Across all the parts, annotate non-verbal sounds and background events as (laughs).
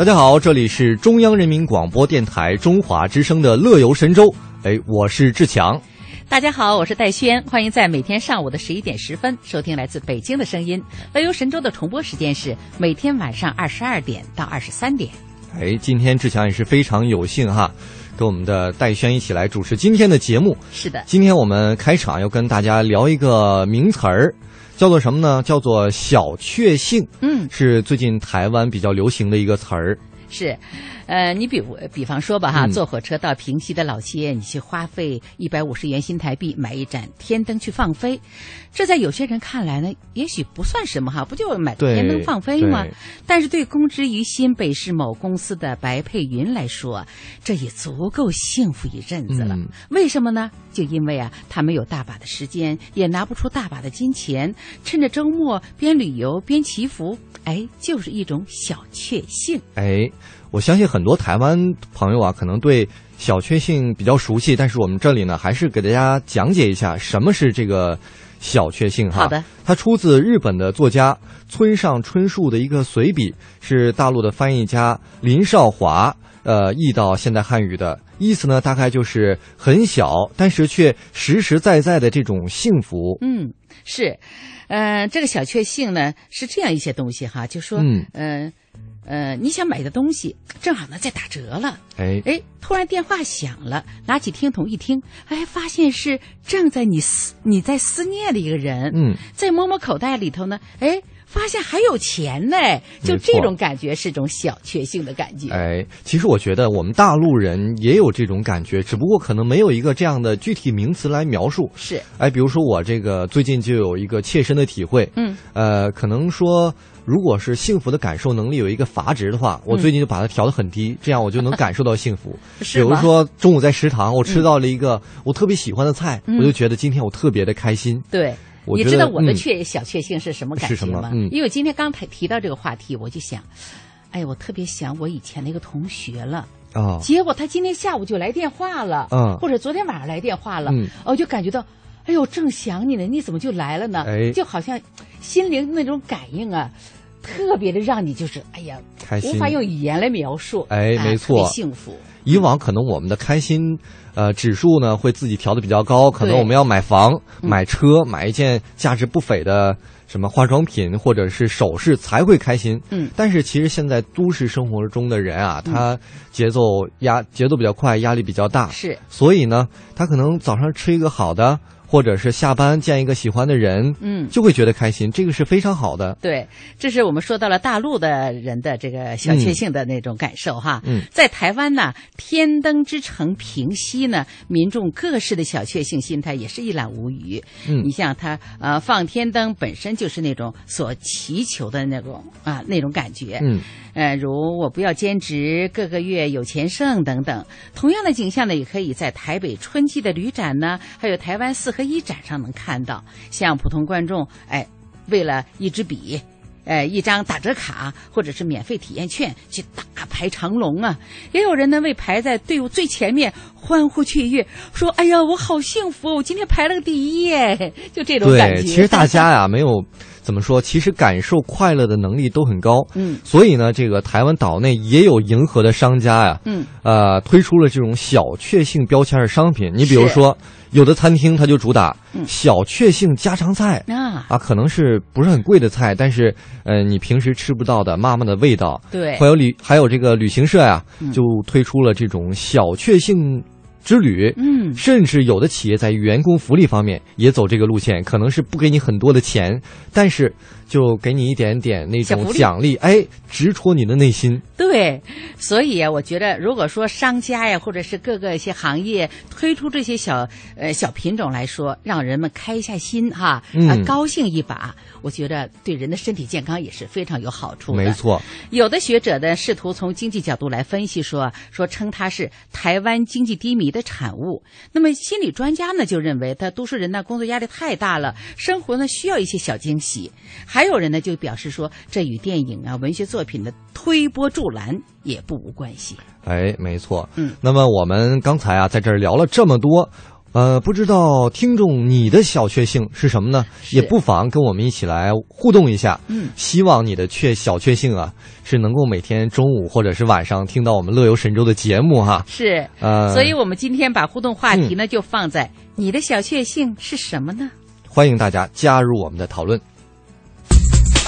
大家好，这里是中央人民广播电台中华之声的《乐游神州》。哎，我是志强。大家好，我是戴轩，欢迎在每天上午的十一点十分收听来自北京的声音。乐游神州的重播时间是每天晚上二十二点到二十三点。哎，今天志强也是非常有幸哈，跟我们的戴轩一起来主持今天的节目。是的，今天我们开场要跟大家聊一个名词儿。叫做什么呢？叫做小确幸。嗯，是最近台湾比较流行的一个词儿。是。呃，你比比方说吧哈，坐火车到平西的老街，你去花费一百五十元新台币买一盏天灯去放飞，这在有些人看来呢，也许不算什么哈，不就买天灯放飞吗？但是对公之于新北市某公司的白佩云来说，这也足够幸福一阵子了。为什么呢？就因为啊，他没有大把的时间，也拿不出大把的金钱，趁着周末边旅游边祈福，哎，就是一种小确幸。哎。我相信很多台湾朋友啊，可能对小确幸比较熟悉，但是我们这里呢，还是给大家讲解一下什么是这个小确幸哈。好的，它出自日本的作家村上春树的一个随笔，是大陆的翻译家林少华呃译到现代汉语的意思呢，大概就是很小，但是却实实在在的这种幸福。嗯，是，呃，这个小确幸呢是这样一些东西哈，就说嗯。呃，你想买的东西正好呢在打折了，哎。哎，突然电话响了，拿起听筒一听，哎，发现是正在你思你在思念的一个人，嗯，再摸摸口袋里头呢，哎，发现还有钱呢，就这种感觉是种小确幸的感觉。哎，其实我觉得我们大陆人也有这种感觉，只不过可能没有一个这样的具体名词来描述。是，哎，比如说我这个最近就有一个切身的体会，嗯，呃，可能说。如果是幸福的感受能力有一个阀值的话，我最近就把它调得很低，这样我就能感受到幸福。(laughs) 比如说中午在食堂，我吃到了一个我特别喜欢的菜，我就觉得今天我特别的开心。对，你知道我的确小确幸是什么感觉吗？因为今天刚才提到这个话题，我就想，哎，我特别想我以前那个同学了啊。结果他今天下午就来电话了，嗯，或者昨天晚上来电话了，我就感觉到，哎呦，正想你呢，你怎么就来了呢？哎，就好像心灵那种感应啊。特别的让你就是哎呀，开心，无法用语言来描述。哎，没错，幸福。以往可能我们的开心，呃，指数呢会自己调的比较高，可能我们要买房、买车、买一件价值不菲的什么化妆品或者是首饰才会开心。嗯，但是其实现在都市生活中的人啊，他节奏压节奏比较快，压力比较大，是，所以呢，他可能早上吃一个好的。或者是下班见一个喜欢的人，嗯，就会觉得开心，这个是非常好的。对，这是我们说到了大陆的人的这个小确幸的那种感受哈。嗯，在台湾呢，天灯之城平西呢，民众各式的小确幸心态也是一览无余。嗯，你像他呃放天灯本身就是那种所祈求的那种啊那种感觉。嗯。呃，如我不要兼职，各个月有钱剩等等，同样的景象呢，也可以在台北春季的旅展呢，还有台湾四合一展上能看到。像普通观众，哎，为了一支笔，哎，一张打折卡或者是免费体验券，去大排长龙啊。也有人呢，为排在队伍最前面欢呼雀跃，说：“哎呀，我好幸福，我今天排了个第一耶！”就这种感觉。对，其实大家呀，没有。怎么说？其实感受快乐的能力都很高，嗯，所以呢，这个台湾岛内也有迎合的商家呀，嗯，呃，推出了这种小确幸标签的商品。你比如说，有的餐厅它就主打小确幸家常菜啊，啊，可能是不是很贵的菜，但是呃，你平时吃不到的妈妈的味道。对，还有旅还有这个旅行社呀，就推出了这种小确幸之旅，嗯。甚至有的企业在员工福利方面也走这个路线，可能是不给你很多的钱，但是就给你一点点那种奖励，哎，直戳你的内心。对，所以啊，我觉得如果说商家呀，或者是各个一些行业推出这些小呃小品种来说，让人们开一下心哈，啊、嗯高兴一把，我觉得对人的身体健康也是非常有好处的。没错，有的学者呢，试图从经济角度来分析说，说称它是台湾经济低迷的产物。那么心理专家呢，就认为，他都市人呢工作压力太大了，生活呢需要一些小惊喜。还有人呢就表示说，这与电影啊、文学作品的推波助澜也不无关系。哎，没错。嗯，那么我们刚才啊，在这儿聊了这么多。呃，不知道听众你的小确幸是什么呢？也不妨跟我们一起来互动一下。嗯希望你的确小确幸啊，是能够每天中午或者是晚上听到我们乐游神州的节目哈。是，呃，所以我们今天把互动话题呢，就放在你的小确幸是什么呢？欢迎大家加入我们的讨论。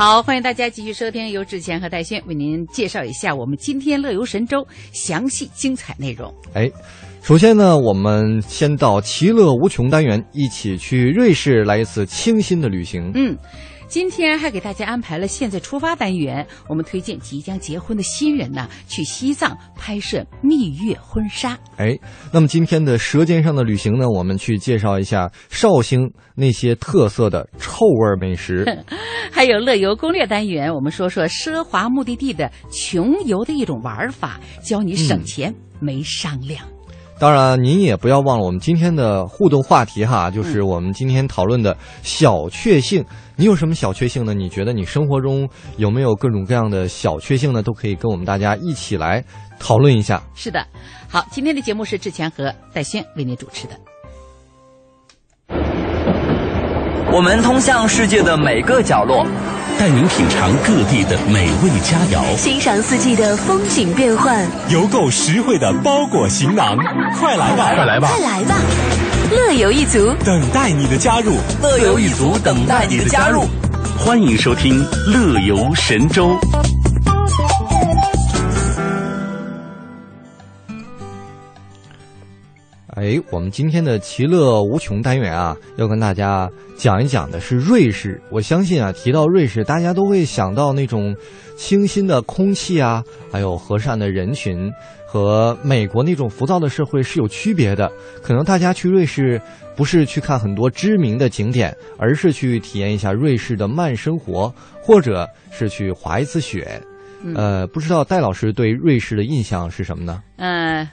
好，欢迎大家继续收听由志强和戴轩为您介绍一下我们今天乐游神州详细精彩内容。哎，首先呢，我们先到其乐无穷单元，一起去瑞士来一次清新的旅行。嗯，今天还给大家安排了现在出发单元，我们推荐即将结婚的新人呢去西藏拍摄蜜月婚纱。哎，那么今天的《舌尖上的旅行》呢，我们去介绍一下绍兴那些特色的臭味美食。(laughs) 还有乐游攻略单元，我们说说奢华目的地的穷游的一种玩法，教你省钱、没商量。当然，您也不要忘了我们今天的互动话题哈，就是我们今天讨论的小确幸。你有什么小确幸呢？你觉得你生活中有没有各种各样的小确幸呢？都可以跟我们大家一起来讨论一下。是的，好，今天的节目是志强和戴轩为您主持的。我们通向世界的每个角落，带您品尝各地的美味佳肴，欣赏四季的风景变换，邮购实惠的包裹行囊，快来吧，快来吧，快来吧！乐游一族，等待你的加入，乐游一族等待你的加入。欢迎收听《乐游神州》。哎，我们今天的其乐无穷单元啊，要跟大家讲一讲的是瑞士。我相信啊，提到瑞士，大家都会想到那种清新的空气啊，还有和善的人群，和美国那种浮躁的社会是有区别的。可能大家去瑞士不是去看很多知名的景点，而是去体验一下瑞士的慢生活，或者是去滑一次雪。呃，不知道戴老师对瑞士的印象是什么呢？嗯、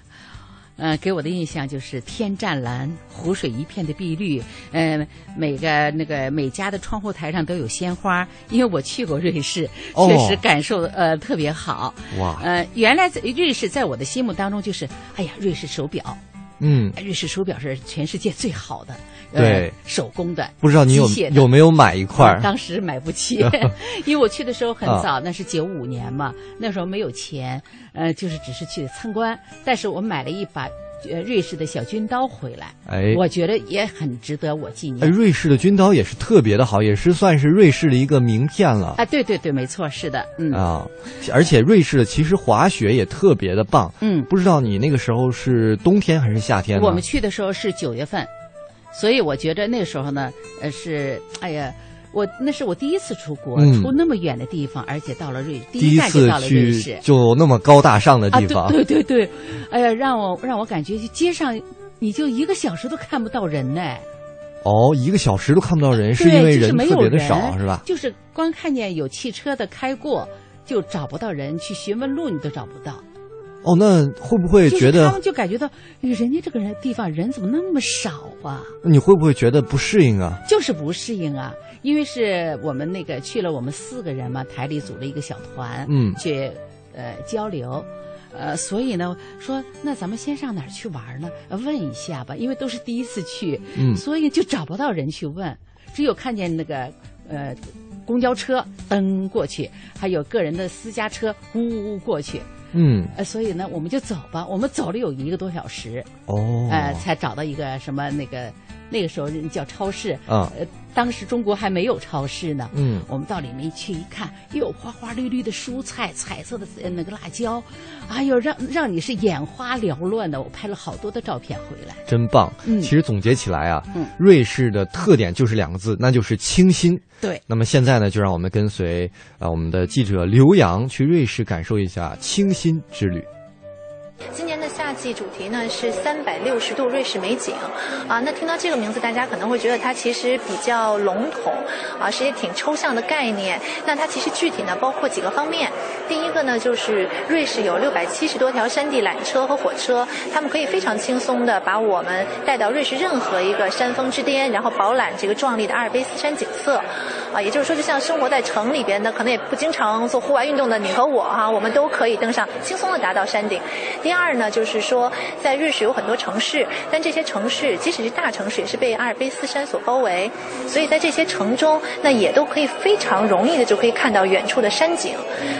给我的印象就是天湛蓝，湖水一片的碧绿，呃，每个那个每家的窗户台上都有鲜花。因为我去过瑞士，哦确实感受呃特别好。哇，呃，原来在瑞士在我的心目当中就是，哎呀，瑞士手表，嗯，瑞士手表是全世界最好的，对呃，手工的，不知道你有有没有买一块儿？(laughs) 当时买不起，(laughs) 因为我去的时候很早，那是九五年嘛，那时候没有钱，呃，就是只是去参观。但是我买了一把呃瑞士的小军刀回来，哎我觉得也很值得我纪哎，念。瑞士的军刀也是特别的好，也是算是瑞士的一个名片了啊，对对对，没错，是的，嗯啊。而且瑞士的其实滑雪也特别的棒，嗯，不知道你那个时候是冬天还是夏天？我们去的时候是九月份，所以我觉得那个时候呢，呃，是哎呀。我那是我第一次出国，嗯出那么远的地方，而且到了瑞，第第一次站就到了瑞去士，就那么高大上的啊，地方，对对对对，哎呀，让我让我感觉街上你就一个小时都看不到人呢。哦，一个小时都看不到人，是对因为人特别的人少，是吧？就是光看见有汽车的开过，就找不到人，去询问路你都找不到。哦，那会不会觉得就是他们就感觉到，哎人家这个人地方人怎么那么少啊？你会不会觉得不适应啊？就是不适应啊，因为是我们那个去了，我们四个人嘛，台里组了一个小团，嗯去呃交流，呃，所以呢说那咱们先上哪儿去玩呢？呃问一下吧，因为都是第一次去，嗯所以就找不到人去问，只有看见那个呃公交车蹬过去，还有个人的私家车呜呜呜过去，嗯，呃，所以呢我们就走吧，我们走了有一个多小时，哦，呃，才找到一个什么那个那个时候叫超市啊。呃，当时中国还没有超市呢，嗯我们到里面去一看，又有，花花绿绿的蔬菜，彩色的呃那个辣椒，哎呦，让让你是眼花缭乱的。我拍了好多的照片回来，真棒。嗯其实总结起来啊，嗯瑞士的特点就是两个字，那就是清新。对，那么现在呢，就让我们跟随啊、我们的记者刘洋去瑞士感受一下清新之旅。今年的夏季主题呢是三百六十度瑞士美景，啊，那听到这个名字，大家可能会觉得它其实比较笼统，啊，是一挺抽象的概念。那它其实具体呢包括几个方面。第一个呢就是瑞士有六百七十多条山地缆车和火车，他们可以非常轻松的把我们带到瑞士任何一个山峰之巅，然后饱览这个壮丽的阿尔卑斯山景色。啊，也就是说，就像生活在城里边的，可能也不经常做户外运动的你和我哈、我们都可以登上，轻松的达到山顶。第二呢，就是说，在瑞士有很多城市，但这些城市即使是大城市，也是被阿尔卑斯山所包围，所以在这些城中，那也都可以非常容易的就可以看到远处的山景。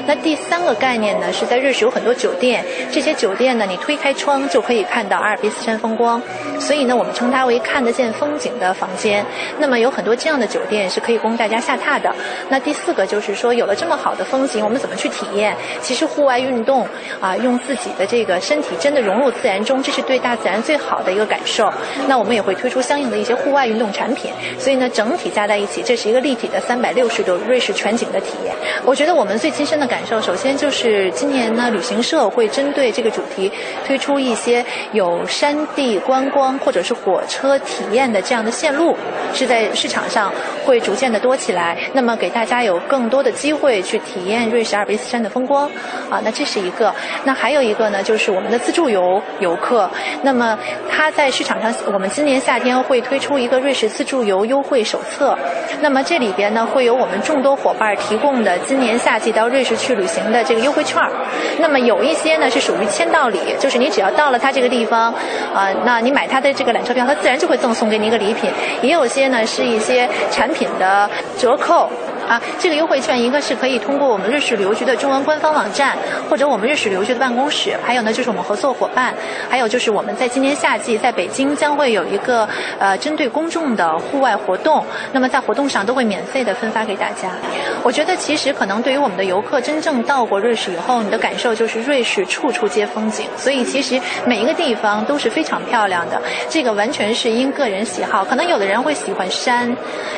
那第三个概念呢，是在瑞士有很多酒店，这些酒店呢，你推开窗就可以看到阿尔卑斯山风光，所以呢，我们称它为看得见风景的房间。那么有很多这样的酒店是可以供大家下榻的。那第四个就是说，有了这么好的风景，我们怎么去体验？其实户外运动啊，用自己的这个身体真的融入自然中，这是对大自然最好的一个感受。那我们也会推出相应的一些户外运动产品。所以呢，整体加在一起，这是一个立体的三百六十度瑞士全景的体验。我觉得我们最亲身的感受，首先就是今年呢，旅行社会针对这个主题推出一些有山地观光或者是火车体验的这样的线路，是在市场上会逐渐的多起来。那么给大家有更多的机会去体验瑞士阿尔卑斯山的风光，啊，那这是一个。那还有一个呢，就是是我们的自助游游客。那么它在市场上，我们今年夏天会推出一个瑞士自助游优惠手册。那么这里边呢，会有我们众多伙伴提供的今年夏季到瑞士去旅行的这个优惠券。那么有一些呢是属于签到礼，就是你只要到了它这个地方，啊、那你买它的这个缆车票，它自然就会赠送给你一个礼品。也有些呢是一些产品的折扣。啊，这个优惠券一个是可以通过我们瑞士旅游局的中文官方网站，或者我们瑞士旅游局的办公室，还有呢就是我们合作伙伴，还有就是我们在今年夏季在北京将会有一个呃针对公众的户外活动，那么在活动上都会免费的分发给大家。我觉得其实可能对于我们的游客真正到过瑞士以后，你的感受就是瑞士处处皆风景，所以其实每一个地方都是非常漂亮的。这个完全是因个人喜好，可能有的人会喜欢山，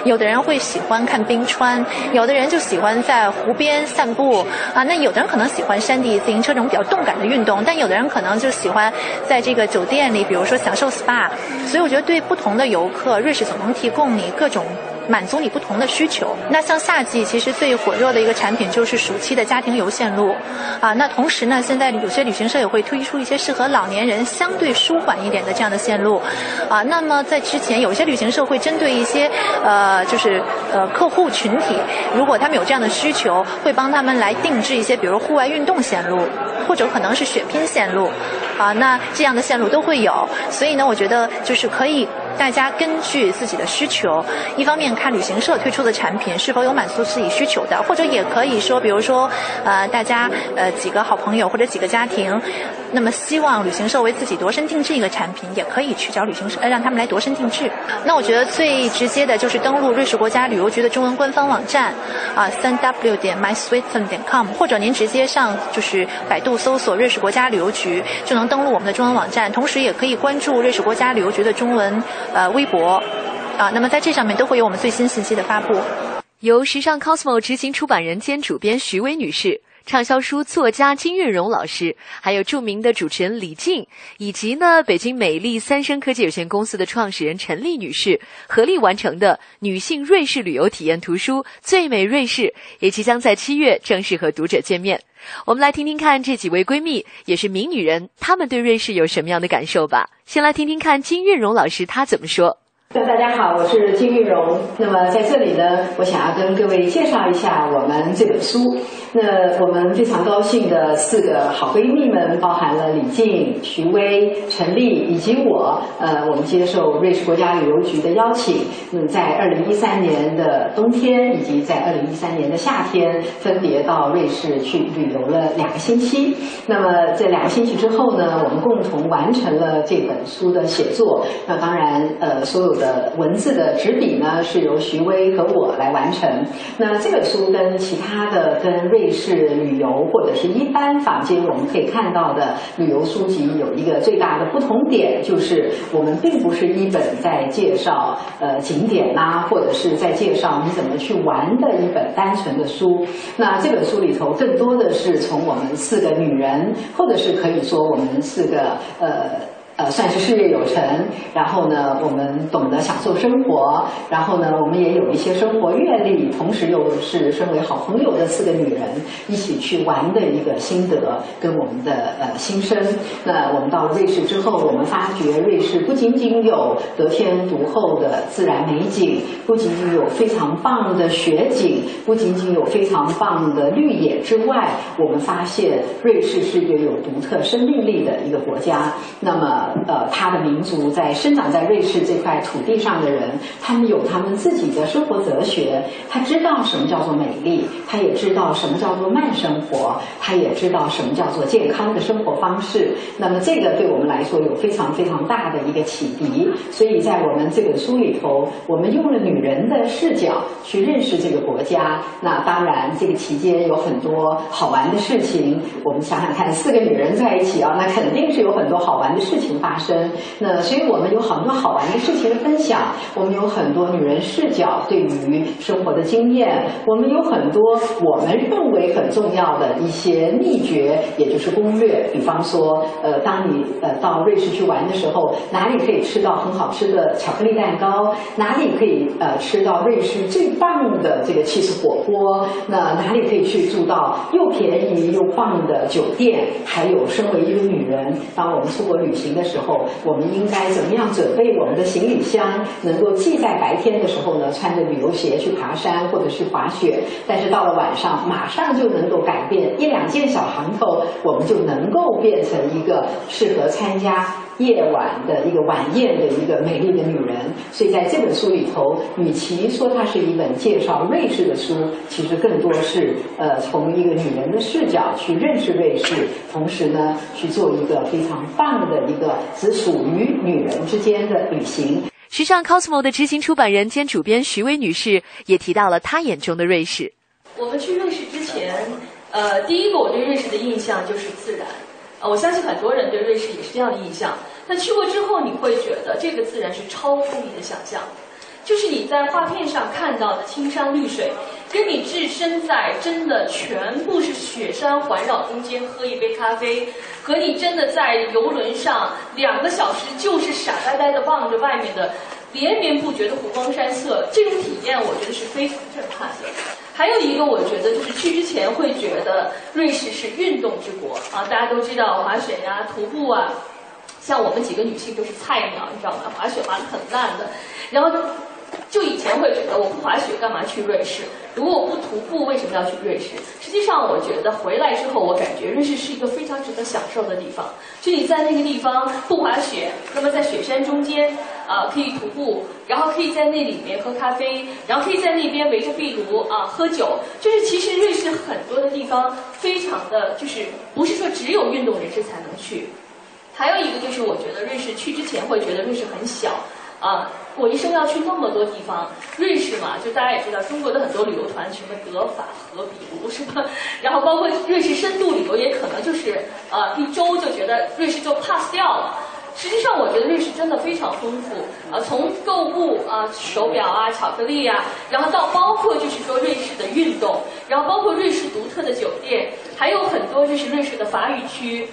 有的人会喜欢看冰川。有的人就喜欢在湖边散步啊，那有的人可能喜欢山地自行车这种比较动感的运动，但有的人可能就喜欢在这个酒店里，比如说享受 SPA。所以我觉得对不同的游客，瑞士总能提供你各种。满足你不同的需求。那像夏季，其实最火热的一个产品就是暑期的家庭游线路，啊，那同时呢，现在有些旅行社也会推出一些适合老年人相对舒缓一点的这样的线路，啊，那么在之前有些旅行社会针对一些呃，就是呃客户群体，如果他们有这样的需求，会帮他们来定制一些，比如户外运动线路，或者可能是血拼线路，啊，那这样的线路都会有。所以呢，我觉得就是可以。大家根据自己的需求，一方面看旅行社推出的产品是否有满足自己需求的，或者也可以说，比如说，呃，大家呃几个好朋友或者几个家庭，那么希望旅行社为自己度身定制一个产品，也可以去找旅行社，呃让他们来度身定制。那我觉得最直接的就是登录瑞士国家旅游局的中文官方网站，啊，三 w 点 myswitzerland 点 com，或者您直接上就是百度搜索瑞士国家旅游局，就能登录我们的中文网站，同时也可以关注瑞士国家旅游局的中文。呃，微博，啊，那么在这上面都会有我们最新信息的发布。由时尚 Cosmo 执行出版人兼主编徐薇女士，畅销书作家金运荣老师，还有著名的主持人李静，以及呢北京美丽三生科技有限公司的创始人陈丽女士合力完成的女性瑞士旅游体验图书《最美瑞士》，也即将在七月正式和读者见面。我们来听听看这几位闺蜜，也是名女人，她们对瑞士有什么样的感受吧。先来听听看金运荣老师她怎么说。那大家好，我是金玉荣。那么在这里呢，我想要跟各位介绍一下我们这本书。那我们非常高兴的四个好闺蜜们，包含了李静、徐薇、陈丽以及我。呃，我们接受瑞士国家旅游局的邀请，嗯，在二零一三年的冬天以及在二零一三年的夏天，分别到瑞士去旅游了两个星期。那么这两个星期之后呢，我们共同完成了这本书的写作。那当然，呃，所有。的文字的执笔呢，是由徐威和我来完成。那这本书跟其他的跟瑞士旅游或者是一般坊间我们可以看到的旅游书籍有一个最大的不同点，就是我们并不是一本在介绍呃景点啦，或者是在介绍你怎么去玩的一本单纯的书。那这本书里头更多的是从我们四个女人，或者是可以说我们四个呃。呃，算是事业有成，然后呢，我们懂得享受生活，然后呢，我们也有一些生活阅历，同时又是身为好朋友的四个女人一起去玩的一个心得跟我们的呃心声。那我们到了瑞士之后，我们发觉瑞士不仅仅有得天独厚的自然美景，不仅仅有非常棒的雪景，不仅仅有非常棒的绿野之外，我们发现瑞士是一个有独特生命力的一个国家。那么。呃，他的民族在生长在瑞士这块土地上的人，他们有他们自己的生活哲学。他知道什么叫做美丽，他也知道什么叫做慢生活，他也知道什么叫做健康的生活方式。那么，这个对我们来说有非常非常大的一个启迪。所以在我们这本书里头，我们用了女人的视角去认识这个国家。那当然，这个期间有很多好玩的事情。我们想想看，四个女人在一起啊，那肯定是有很多好玩的事情。发生，那所以我们有很多好玩的事情的分享，我们有很多女人视角对于生活的经验，我们有很多我们认为很重要的一些秘诀，也就是攻略。比方说，呃，当你呃到瑞士去玩的时候，哪里可以吃到很好吃的巧克力蛋糕？哪里可以呃吃到瑞士最棒的这个气势火锅？那哪里可以去住到又便宜又棒的酒店？还有，身为一个女人，当我们出国旅行的。时候，我们应该怎么样准备我们的行李箱，能够既在白天的时候呢，穿着旅游鞋去爬山或者去滑雪，但是到了晚上，马上就能够改变一两件小行头，我们就能够变成一个适合参加。夜晚的一个晚宴的一个美丽的女人，所以在这本书里头，与其说它是一本介绍瑞士的书，其实更多是呃从一个女人的视角去认识瑞士，同时呢去做一个非常棒的一个只属于女人之间的旅行。时尚 Cosmo 的执行出版人兼主编徐薇女士也提到了她眼中的瑞士。我们去瑞士之前，呃，第一个我对瑞士的印象就是自然。呃，我相信很多人对瑞士也是这样的印象。但去过之后，你会觉得这个自然是超乎你的想象。就是你在画片上看到的青山绿水，跟你置身在真的全部是雪山环绕中间喝一杯咖啡，和你真的在游轮上两个小时就是傻呆呆的望着外面的连绵不绝的湖光山色，这种体验我觉得是非常震撼的。还有一个，我觉得就是去之前会觉得瑞士是运动之国啊，大家都知道滑雪呀、徒步啊，像我们几个女性都是菜鸟，你知道吗？滑雪滑得很烂的，然后就。就以前会觉得我不滑雪干嘛去瑞士？如果我不徒步为什么要去瑞士？实际上我觉得回来之后，我感觉瑞士是一个非常值得享受的地方。就你在那个地方不滑雪，那么在雪山中间啊可以徒步，然后可以在那里面喝咖啡，然后可以在那边围着壁炉啊喝酒。就是其实瑞士很多的地方非常的就是不是说只有运动人士才能去。还有一个就是我觉得瑞士去之前会觉得瑞士很小。啊，我一生要去那么多地方，瑞士嘛，就大家也知道，中国的很多旅游团，什么德法和比卢是吧？然后包括瑞士深度旅游，也可能就是呃一周就觉得瑞士就 pass 掉了。实际上，我觉得瑞士真的非常丰富啊，从购物啊、手表啊、巧克力啊，然后到包括就是说瑞士的运动，然后包括瑞士独特的酒店，还有很多就是瑞士的法语区、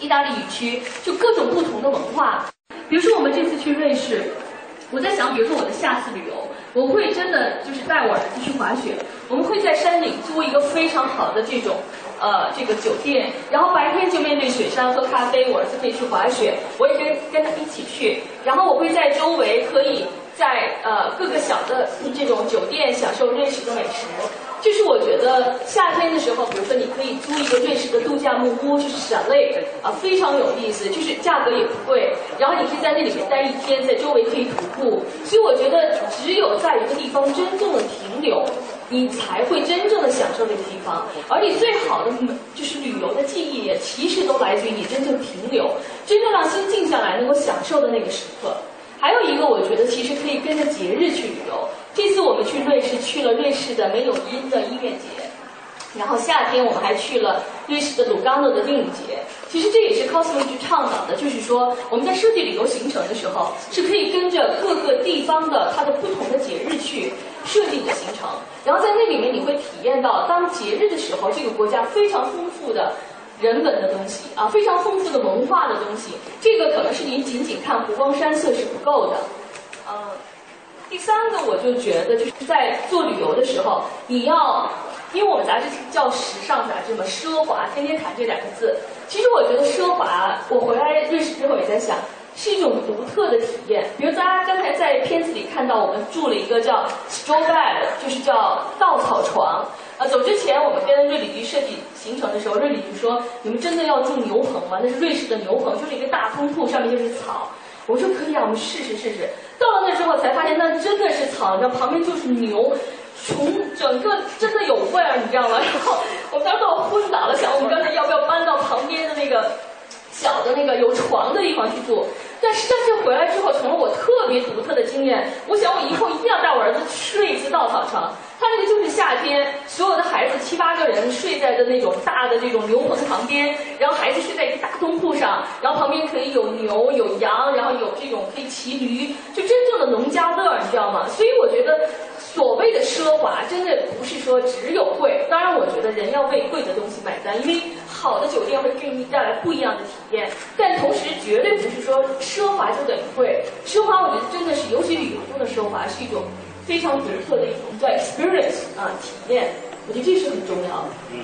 意大利语区，就各种不同的文化。比如说我们这次去瑞士，我在想，比如说我的下次旅游，我会真的就是带我儿子去滑雪，我们会在山顶租一个非常好的这种。呃，这个酒店，然后白天就面对雪山喝咖啡，我儿子可以去滑雪，我也跟跟他一起去，然后我会在周围可以在呃各个小的这种酒店享受瑞士的美食。就是我觉得夏天的时候，比如说你可以租一个瑞士的度假木屋，就是闪类啊，非常有意思，就是价格也不贵，然后你可以在那里面待一天，在周围可以徒步。所以我觉得只有在一个地方真正的停留。你才会真正的享受那个地方，而你最好的就是旅游的记忆，也其实都来自于你真正停留，真正让心静下来，能够享受的那个时刻。还有一个，我觉得其实可以跟着节日去旅游。这次我们去瑞士，去士的没有音的音乐节。然后夏天我们还去了瑞士的鲁冈诺的电影节。其实这也是 Cosmo 去倡导的，就是说我们在设计旅游行程的时候，是可以跟着各个地方的它的不同的节日去设计你的行程。然后在那里面你会体验到，当节日的时候，这个国家非常丰富的人文的东西啊，非常丰富的文化的东西。这个可能是您仅仅看湖光山色是不够的。嗯，第三个我就觉得就是在做旅游的时候，你要。因为我们杂志叫时尚杂志嘛，奢华天天谈这两个字。其实我觉得奢华，我回来瑞士之后也在想，是一种独特的体验。比如大家刚才在片子里看到，我们住了一个叫 straw bed，就是叫稻草床。啊，走之前我们跟瑞里局设计行程的时候，瑞里局说：“你们真的要住牛棚吗？那是瑞士的牛棚，就是一个大通铺，上面就是草。”我说：“可以啊，我们试试试试。”到了那之后才发现，那真的是草，你知道旁边就是牛。从整个真的有味儿，你知道吗？然后我们当时都昏倒了，想我们刚才要不要搬到旁边的那个小的那个有床的地方去住？但是但是回来之后成了我特别独特的经验。我想我以后一定要带我儿子睡一次稻草床。他那个就是夏天，所有的孩子七八个人睡在的那种大的这种牛棚旁边，然后孩子睡在一个大通铺上，然后旁边可以有牛有羊，然后有这种可以骑驴，就真正的农家乐，你知道吗？所以我觉得。所谓的奢华，真的不是说只有贵。当然，我觉得人要为贵的东西买单，因为好的酒店会给你带来不一样的体验。但同时，绝对不是说奢华就等于贵。奢华，我觉得真的是，尤其旅游中的奢华，是一种非常独特的一种对 experience 啊体验。我觉得这是很重要的。嗯。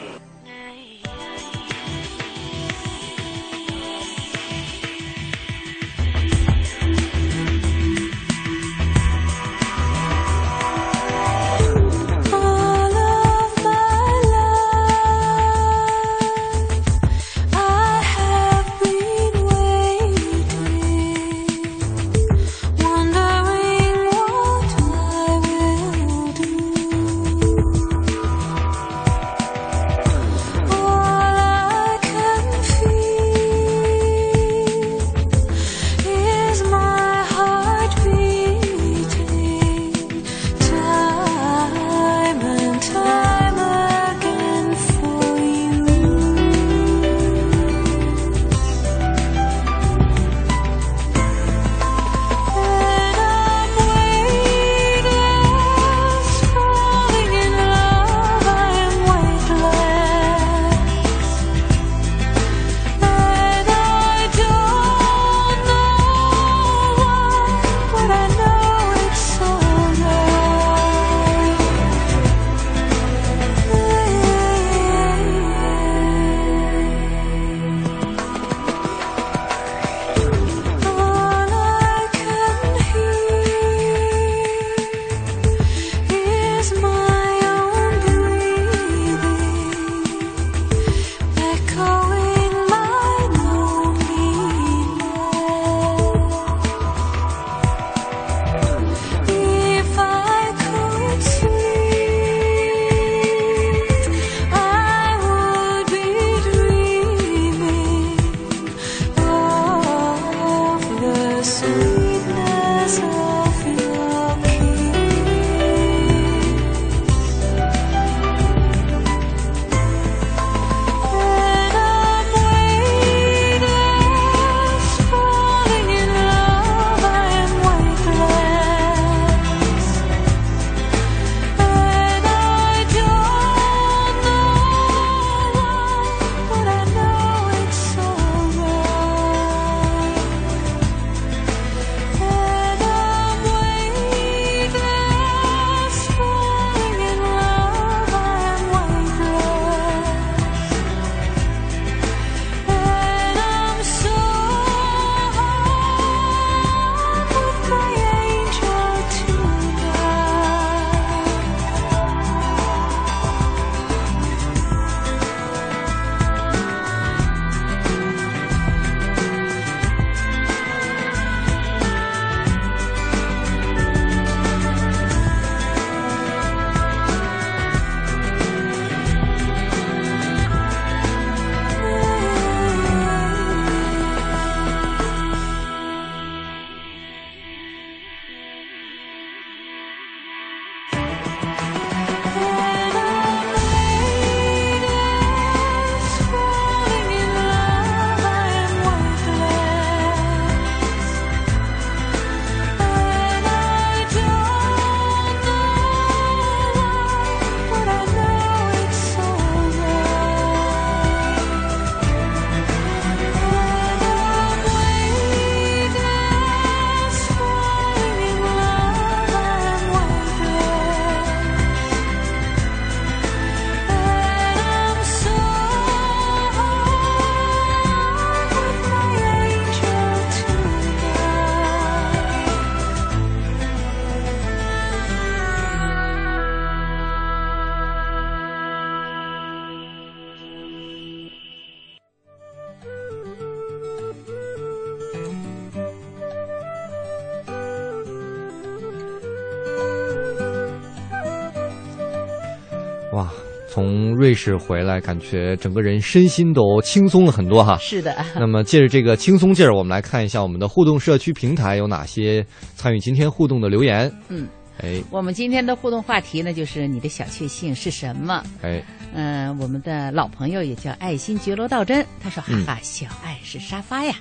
从瑞士回来，感觉整个人身心都轻松了很多哈。是的。(laughs) 那么借着这个轻松劲儿，我们来看一下我们的互动社区平台有哪些参与今天互动的留言。嗯，哎，我们今天的互动话题呢，就是你的小确幸是什么？哎，嗯、我们的老朋友也叫爱新觉罗道真，他说：“哈嗯哈，小爱是沙发呀。”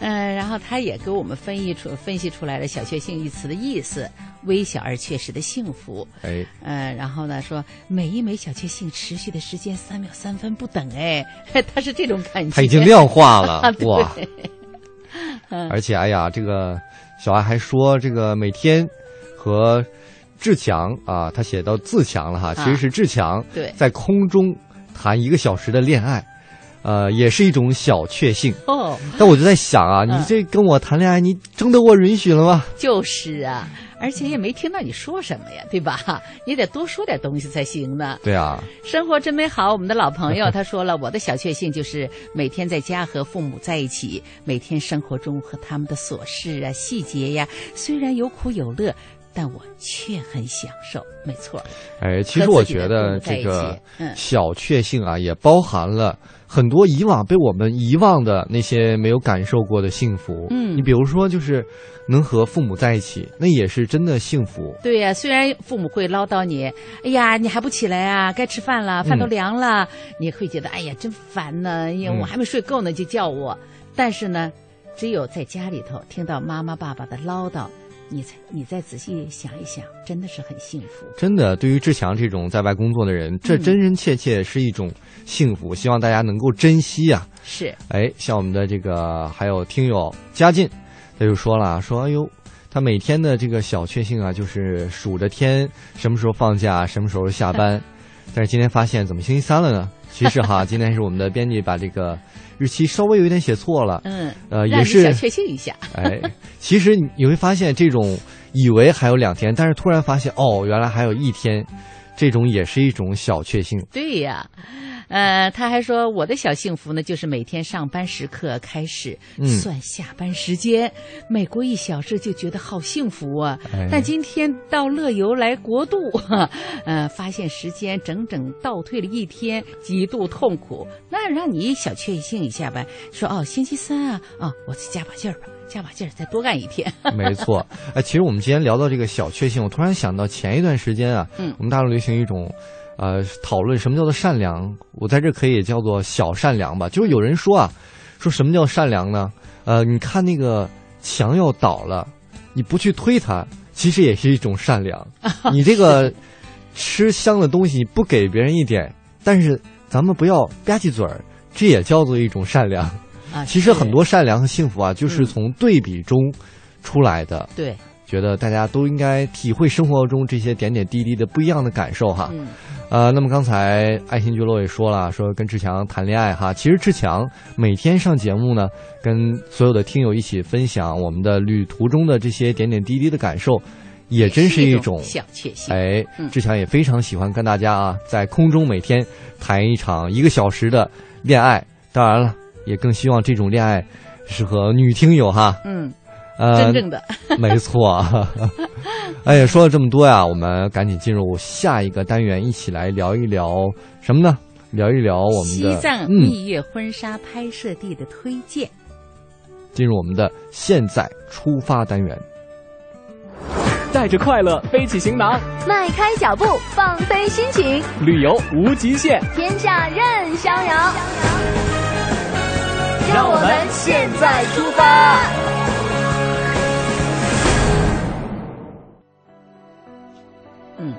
嗯，然后他也给我们分析出分析出来了“小确幸”一词的意思，微小而确实的幸福。哎，嗯，然后呢说每一枚小确幸持续的时间三秒三分不等，哎，(laughs) 他是这种感觉。他已经量化了 (laughs) 哇！(laughs) 嗯而且，哎呀，这个小爱还说，这个每天和志强啊，他写到自强了哈，其实是志强对在空中谈一个小时的恋爱，呃，也是一种小确幸。哦，但我就在想啊，你嗯这跟我谈恋爱，你征得我允许了吗？就是啊，而且也没听到你说什么呀，对吧？(laughs) 你得多说点东西才行呢。对啊，生活真美好，我们的老朋友他说了，(laughs) 我的小确幸就是每天在家和父母在一起，每天生活中和他们的琐事啊、细节呀，虽然有苦有乐，但我却很享受。没错，哎，其实我觉得这个小确幸啊，也包含了很多以往被我们遗忘的那些没有感受过的幸福。嗯你比如说，就是能和父母在一起，那也是真的幸福。对呀、虽然父母会唠叨你，哎呀，你还不起来啊？该吃饭了，饭都凉了，你会觉得哎呀，真烦呢！哎呀，嗯我还没睡够呢，就叫我。但是呢，只有在家里头听到妈妈爸爸的唠叨，你才你再仔细想一想，真的是很幸福。真的，对于志强这种在外工作的人，这嗯真真切切是一种幸福，希望大家能够珍惜啊。是，哎，像我们的这个还有听友嘉进，他就说了，说哎呦，他每天的这个小确幸啊，就是数着天什么时候放假，什么时候下班。(laughs) 但是今天发现怎么星期三了呢？其实哈，今天是我们的编辑把这个日期稍微有一点写错了。嗯，呃，也是你小确幸一下。(laughs) 哎，其实你你会发现，这种以为还有两天，但是突然发现哦，原来还有一天，这种也是一种小确幸。对呀，呃，他还说我的小幸福呢，就是每天上班时刻开始嗯算下班时间，每过一小时就觉得好幸福啊。哎但今天到乐游来国度，(laughs) 呃，发现时间整整倒退了一天，极度痛苦。那让你小确幸一下呗，说哦，星期三啊，啊、我再加把劲儿吧，加把劲儿，再多干一天。(laughs) 没错，哎，其实我们今天聊到这个小确幸，我突然想到前一段时间啊，嗯我们大陆流行一种，呃，讨论什么叫做善良，我在这可以叫做小善良吧。就是有人说啊，说什么叫善良呢？呃，你看那个墙要倒了，你不去推它，其实也是一种善良。你这个吃香的东西你不给别人一点，但是咱们不要吧唧嘴儿，这也叫做一种善良。啊，其实很多善良和幸福啊，就是嗯从对比中出来的。对，觉得大家都应该体会生活中这些点点滴滴的不一样的感受哈。嗯呃，那么刚才爱新觉罗也说了，说跟志强谈恋爱哈。其实志强每天上节目呢，跟所有的听友一起分享我们的旅途中的这些点点滴滴的感受，也真是一种小确幸。哎嗯，志强也非常喜欢跟大家啊，在空中每天谈一场一个小时的恋爱。当然了，也更希望这种恋爱适合女听友哈，嗯，呃，真正的 (laughs) 没错。(laughs) 哎呀，说了这么多呀，我们赶紧进入下一个单元，一起来聊一聊什么呢？聊一聊我们的西藏嗯，蜜月婚纱拍摄地的推荐。进入我们的现在出发单元。带着快乐背起行囊，迈开脚步，放飞心情，旅游无极限。天下任逍遥逍遥。让我们现在出发。嗯，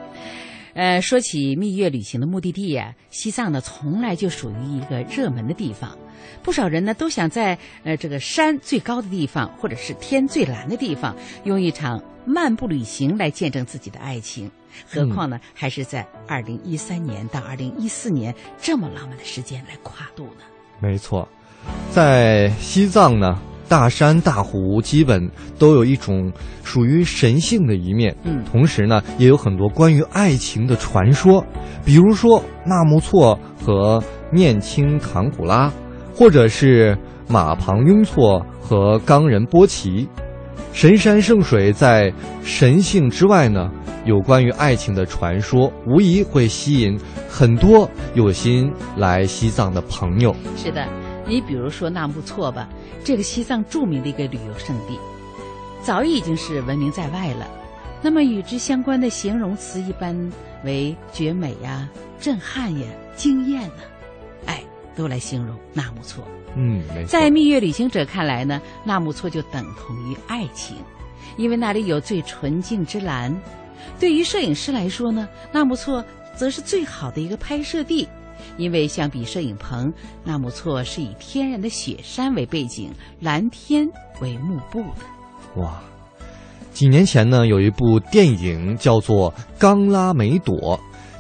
呃，说起蜜月旅行的目的地呀、西藏呢从来就属于一个热门的地方，不少人呢都想在呃这个山最高的地方，或者是天最蓝的地方，用一场漫步旅行来见证自己的爱情。何况呢，还是在二零一三年到二零一四年这么浪漫的时间来跨度呢？没错，在西藏呢，大山大湖基本都有一种属于神性的一面。嗯同时呢，也有很多关于爱情的传说，比如说纳木错和念青唐古拉，或者是马旁雍措和冈仁波齐。神山圣水在神性之外呢，有关于爱情的传说，无疑会吸引很多有心来西藏的朋友。是的，你比如说纳木错吧，这个西藏著名的一个旅游胜地，早已经是闻名在外了。那么与之相关的形容词一般为绝美呀、震撼呀、惊艳呐，哎，都来形容纳木错。嗯。在蜜月旅行者看来呢，纳木错就等同于爱情，因为那里有最纯净之蓝。对于摄影师来说呢，纳木错则是最好的一个拍摄地，因为相比摄影棚，纳木错是以天然的雪山为背景，蓝天为幕布的。哇！几年前呢，有一部电影叫做《冈拉梅朵》，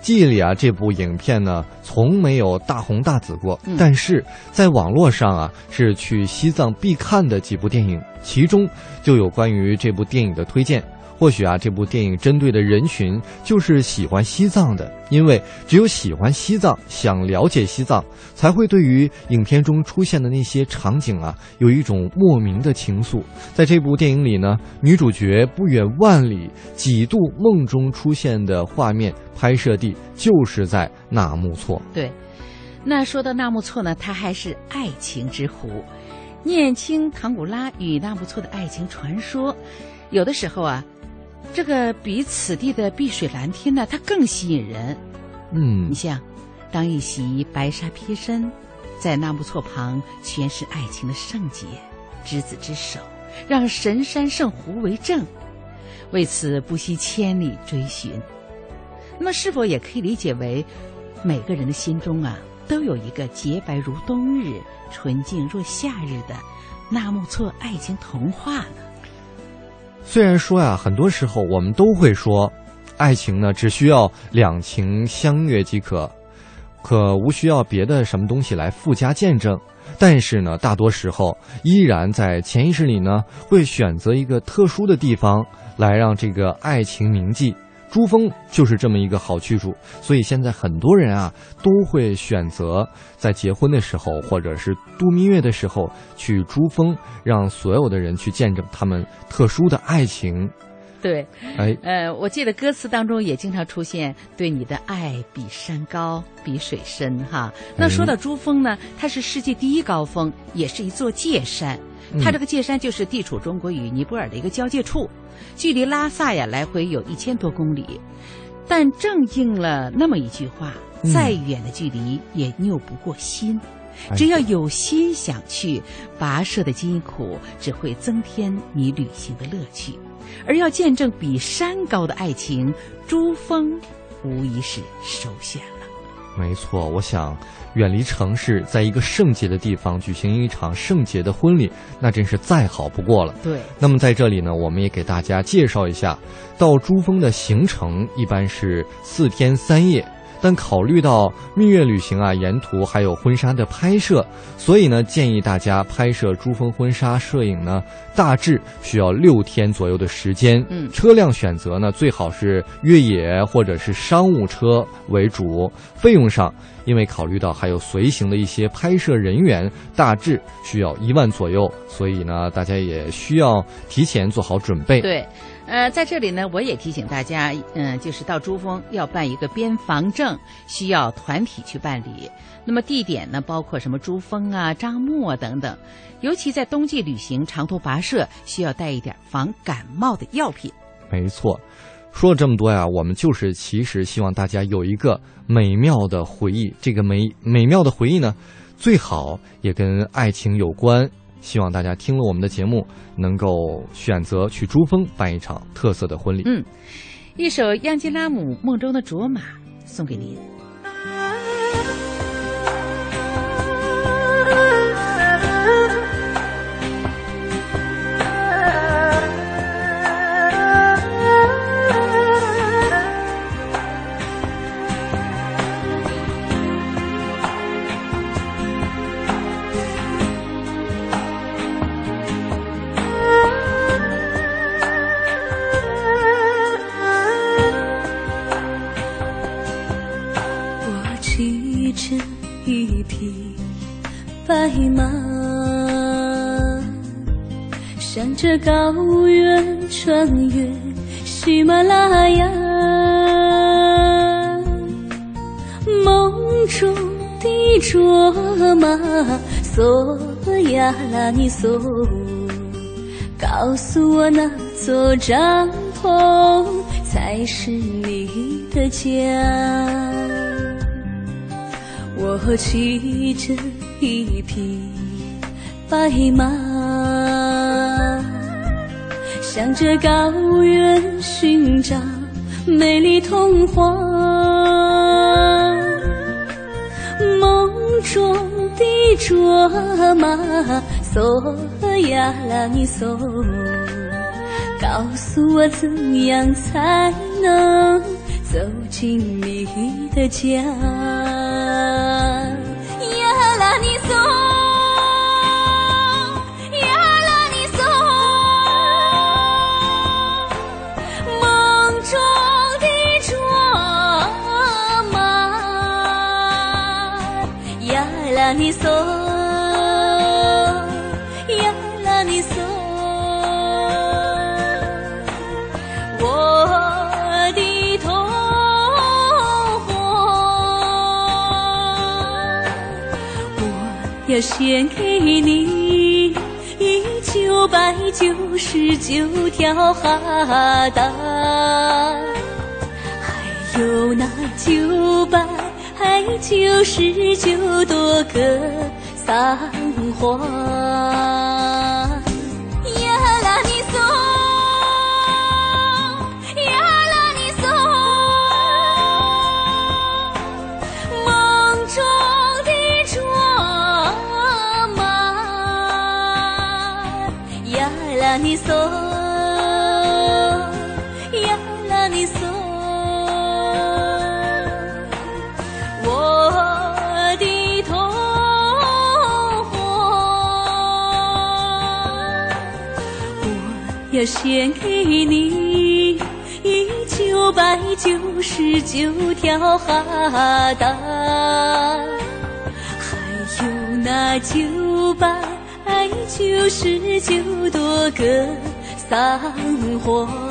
记忆里啊，这部影片呢从没有大红大紫过，嗯、但是在网络上啊，是去西藏必看的几部电影，其中就有关于这部电影的推荐。或许啊，这部电影针对的人群就是喜欢西藏的，因为只有喜欢西藏、想了解西藏，才会对于影片中出现的那些场景啊，有一种莫名的情愫。在这部电影里呢，女主角不远万里几度梦中出现的画面，拍摄地就是在纳木错。对，那说到纳木错呢，它还是爱情之湖，念青唐古拉与纳木错的爱情传说，有的时候啊。这个比此地的碧水蓝天呢，它更吸引人。嗯，你像，当一袭白纱披身，在纳木错旁诠释爱情的圣洁，执子之手，让神山圣湖为证，为此不惜千里追寻。那么，是否也可以理解为，每个人的心中啊，都有一个洁白如冬日、纯净若夏日的纳木错爱情童话呢？虽然说呀，很多时候我们都会说，爱情呢只需要两情相悦即可，可无需要别的什么东西来附加见证。但是呢，大多时候依然在潜意识里呢，会选择一个特殊的地方来让这个爱情铭记。珠峰就是这么一个好去处，所以现在很多人啊都会选择在结婚的时候，或者是度蜜月的时候去珠峰，让所有的人去见证他们特殊的爱情。对，哎，呃，我记得歌词当中也经常出现“对你的爱比山高，比水深”哈。那说到珠峰呢，它是世界第一高峰，也是一座界山。它这个界山就是地处中国与尼泊尔的一个交界处，距离拉萨呀来回有一千多公里。但正应了那么一句话：再远的距离也拗不过心。只要有心想去，跋涉的艰苦只会增添你旅行的乐趣。而要见证比山高的爱情，珠峰无疑是首选了。没错，我想远离城市，在一个圣洁的地方举行一场圣洁的婚礼，那真是再好不过了。对。那么在这里呢，我们也给大家介绍一下，到珠峰的行程一般是四天三夜。但考虑到蜜月旅行啊，沿途还有婚纱的拍摄，所以呢，建议大家拍摄珠峰婚纱摄影呢，大致需要六天左右的时间。嗯，车辆选择呢，最好是越野或者是商务车为主。费用上，因为考虑到还有随行的一些拍摄人员，大致需要一万左右，所以呢，大家也需要提前做好准备。对。呃，在这里呢，我也提醒大家，嗯，就是到珠峰要办一个边防证，需要团体去办理。那么地点呢，包括什么珠峰啊、樟木啊等等。尤其在冬季旅行长途跋涉，需要带一点防感冒的药品。没错，说了这么多呀，我们就是其实希望大家有一个美妙的回忆。这个美美妙的回忆呢，最好也跟爱情有关。希望大家听了我们的节目，能够选择去珠峰办一场特色的婚礼。嗯，一首央吉拉姆《梦中的卓玛》送给您。着高原穿越喜马拉雅，梦中的卓玛索亚拉尼索，告诉我那座帐篷才是你的家。我骑着一匹白马，向着高原寻找美丽童话。梦中的卓玛索亚拉尼索，告诉我怎样才能走进你的家。亚拉尼索，拉尼索，亚拉尼索，我的童话。我要献给你一九百九十九条哈达，还有那九百九十九朵格桑花。亚拉献给你一九百九十九条哈达，还有那九百九十九朵格桑花。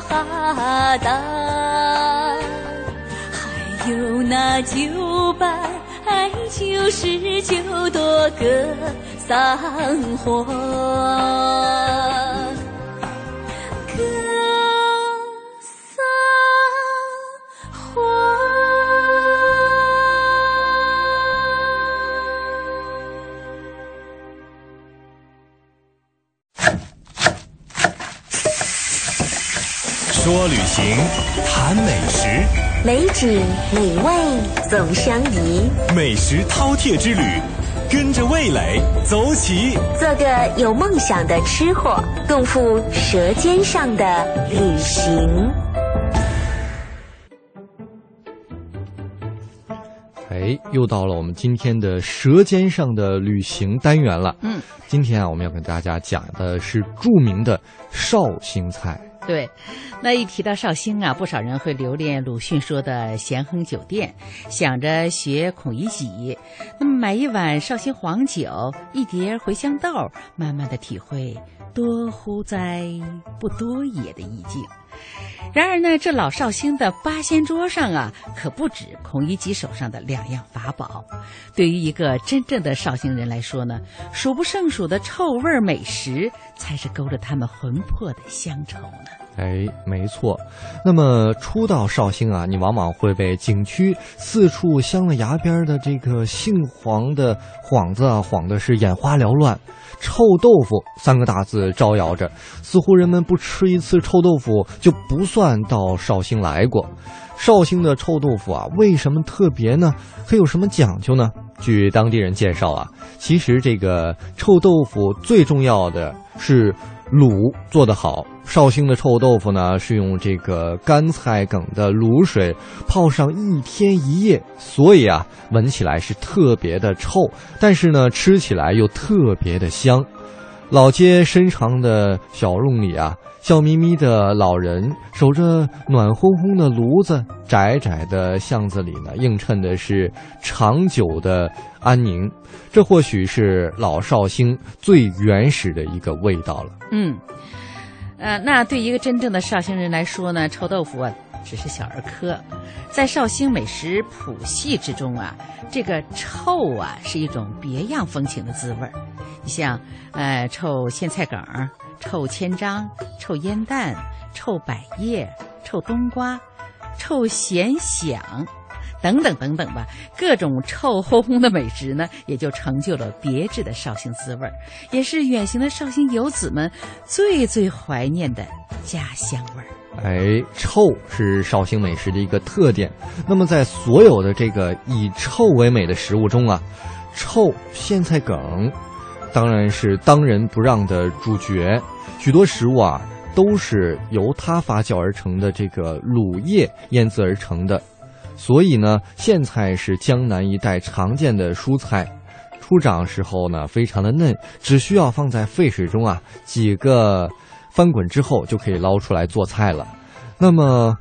哈达，还有那九百九十九朵格桑花。美景美味总相宜，美食饕餮之旅，跟着味蕾走起。做个有梦想的吃货，共赴舌尖上的旅行。哎，又到了我们今天的舌尖上的旅行单元了。嗯，今天啊，我们要跟大家讲的是著名的绍兴菜。对，那一提到绍兴啊，不少人会留恋鲁迅说的咸亨酒店，想着学孔乙己。那么买一碗绍兴黄酒，一碟茴香豆，慢慢的体会“多乎哉，不多也”的意境。然而呢，这老绍兴的八仙桌上啊，可不止孔乙己手上的两样法宝。对于一个真正的绍兴人来说呢，数不胜数的臭味美食才是勾着他们魂魄的乡愁呢。哎，没错。那么初到绍兴啊，你往往会被景区四处镶了牙边的这个姓黄的幌子啊晃的是眼花缭乱。臭豆腐三个大字招摇着，似乎人们不吃一次臭豆腐就不算到绍兴来过。绍兴的臭豆腐啊，为什么特别呢？它有什么讲究呢？据当地人介绍啊，其实这个臭豆腐最重要的是卤做得好。绍兴的臭豆腐呢，是用这个干菜梗的卤水泡上一天一夜，所以啊，闻起来是特别的臭，但是呢，吃起来又特别的香。老街深长的小弄里啊，笑眯眯的老人守着暖烘烘的炉子，窄窄的巷子里呢，映衬的是长久的安宁。这或许是老绍兴最原始的一个味道了。嗯。呃，那对一个真正的绍兴人来说呢，臭豆腐啊只是小儿科，在绍兴美食谱系之中啊，这个臭啊是一种别样风情的滋味儿。你像，呃，臭苋菜梗、臭千张、臭烟蛋、臭百叶、臭冬瓜、臭咸响。等等等等吧，各种臭烘烘的美食呢，也就成就了别致的绍兴滋味儿，也是远行的绍兴游子们最最怀念的家乡味儿。哎，臭是绍兴美食的一个特点。那么，在所有的这个以臭为美的食物中啊，臭苋菜梗当然是当仁不让的主角。许多食物啊，都是由它发酵而成的这个卤液腌制而成的。所以呢，苋菜是江南一带常见的蔬菜，出长时候呢非常的嫩，只需要放在沸水中啊几个翻滚之后就可以捞出来做菜了。那么，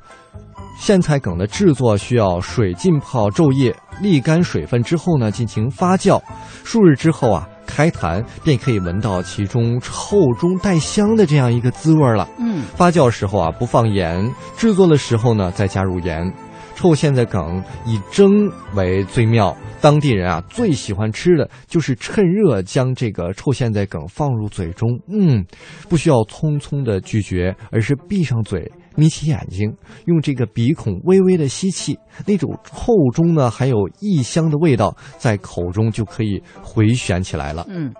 苋菜梗的制作需要水浸泡昼夜，沥干水分之后呢进行发酵，数日之后啊开坛便可以闻到其中臭中带香的这样一个滋味了。嗯，发酵时候啊不放盐，制作的时候呢再加入盐。臭苋菜梗以蒸为最妙，当地人啊最喜欢吃的就是趁热将这个臭苋菜梗放入嘴中，嗯，不需要匆匆的咀嚼，而是闭上嘴，眯起眼睛，用这个鼻孔微微的吸气，那种臭中呢还有异香的味道在口中就可以回旋起来了。嗯，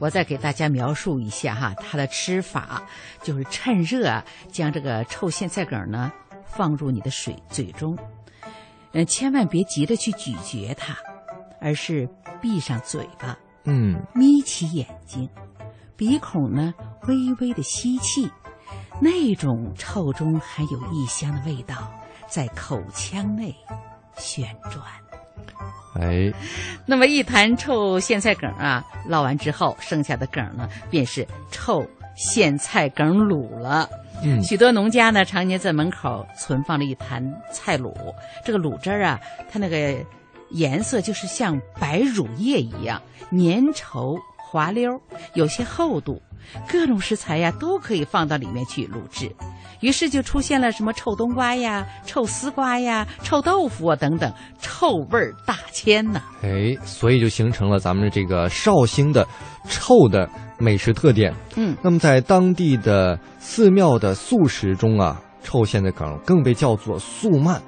我再给大家描述一下哈，它的吃法就是趁热将这个臭苋菜梗呢。放入你的水嘴中，嗯，千万别急着去咀嚼它，而是闭上嘴巴，嗯，眯起眼睛，鼻孔呢微微的吸气，那种臭中含有异香的味道在口腔内旋转。哎，那么一坛臭苋菜梗啊，烙完之后，剩下的梗呢，便是臭苋菜梗卤了。嗯，许多农家呢，常年在门口存放了一坛菜卤。这个卤汁儿啊，它那个颜色就是像白乳液一样粘稠滑溜，有些厚度。各种食材呀，都可以放到里面去卤制。于是就出现了什么臭冬瓜呀、臭丝瓜呀、臭豆腐啊等等，臭味儿大千呐。哎，所以就形成了咱们这个绍兴的臭的。美食特点，嗯，那么在当地的寺庙的素食中啊，臭苋菜梗更被叫做素鳗，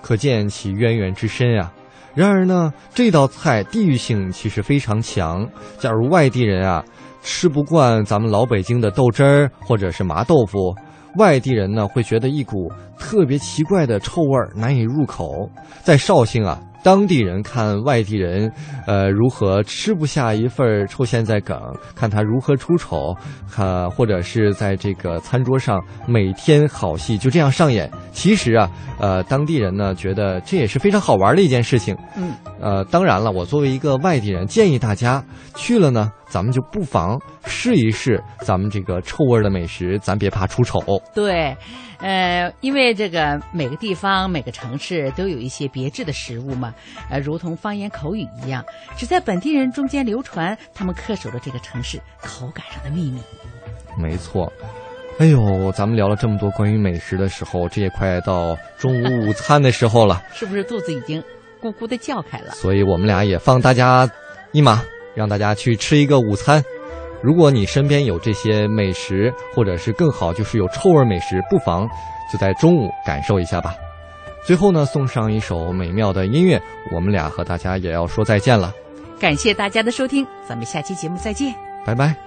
可见其渊源之深啊。然而呢，这道菜地域性其实非常强。假如外地人啊吃不惯咱们老北京的豆汁儿或者是麻豆腐，外地人呢会觉得一股特别奇怪的臭味难以入口。在绍兴啊。当地人看外地人，呃，如何吃不下一份臭苋菜梗，看他如何出丑，哈，或者是在这个餐桌上每天好戏就这样上演。其实啊，呃，当地人呢觉得这也是非常好玩的一件事情。嗯，呃，当然了，我作为一个外地人，建议大家去了呢，咱们就不妨试一试咱们这个臭味的美食，咱别怕出丑。对。呃，因为这个每个地方、每个城市都有一些别致的食物嘛，呃，如同方言口语一样，只在本地人中间流传，他们恪守着这个城市口感上的秘密。没错，哎呦，咱们聊了这么多关于美食的时候，这也快到中午午餐的时候了，(laughs) 是不是肚子已经咕咕的叫开了？所以我们俩也放大家一马，让大家去吃一个午餐。如果你身边有这些美食，或者是更好就是有臭味美食，不妨就在中午感受一下吧。最后呢，送上一首美妙的音乐，我们俩和大家也要说再见了。感谢大家的收听，咱们下期节目再见，拜拜。